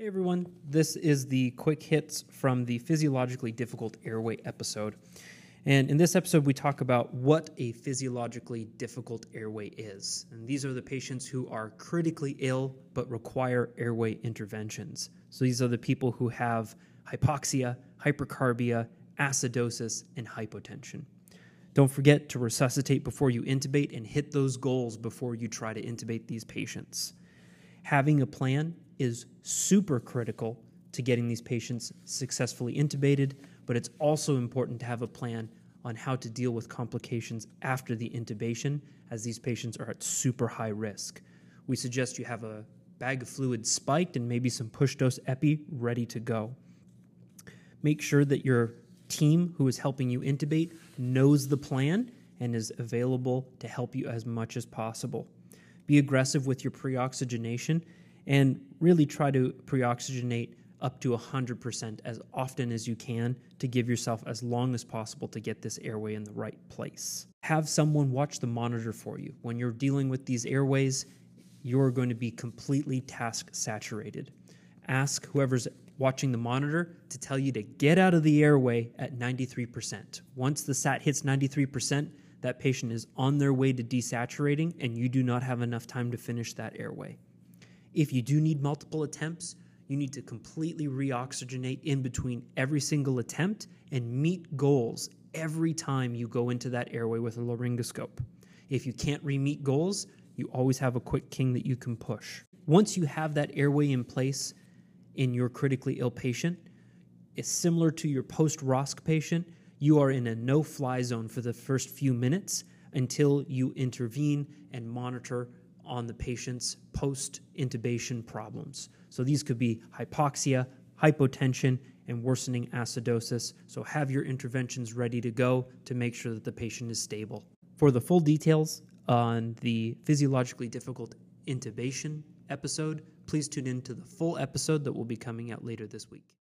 Hey everyone, this is the quick hits from the physiologically difficult airway episode. And in this episode, we talk about what a physiologically difficult airway is. And these are the patients who are critically ill but require airway interventions. So these are the people who have hypoxia, hypercarbia, acidosis, and hypotension. Don't forget to resuscitate before you intubate and hit those goals before you try to intubate these patients. Having a plan is super critical to getting these patients successfully intubated, but it's also important to have a plan on how to deal with complications after the intubation, as these patients are at super high risk. We suggest you have a bag of fluid spiked and maybe some push dose epi ready to go. Make sure that your team who is helping you intubate knows the plan and is available to help you as much as possible. Be aggressive with your pre oxygenation and really try to pre-oxygenate up to 100% as often as you can to give yourself as long as possible to get this airway in the right place. Have someone watch the monitor for you. When you're dealing with these airways, you're going to be completely task saturated. Ask whoever's watching the monitor to tell you to get out of the airway at 93%. Once the SAT hits 93%, that patient is on their way to desaturating and you do not have enough time to finish that airway. If you do need multiple attempts, you need to completely reoxygenate in between every single attempt and meet goals every time you go into that airway with a laryngoscope. If you can't re-meet goals, you always have a quick king that you can push. Once you have that airway in place in your critically ill patient, it's similar to your post ROSC patient. You are in a no fly zone for the first few minutes until you intervene and monitor on the patient's post intubation problems. So these could be hypoxia, hypotension, and worsening acidosis. So have your interventions ready to go to make sure that the patient is stable. For the full details on the physiologically difficult intubation episode, please tune in to the full episode that will be coming out later this week.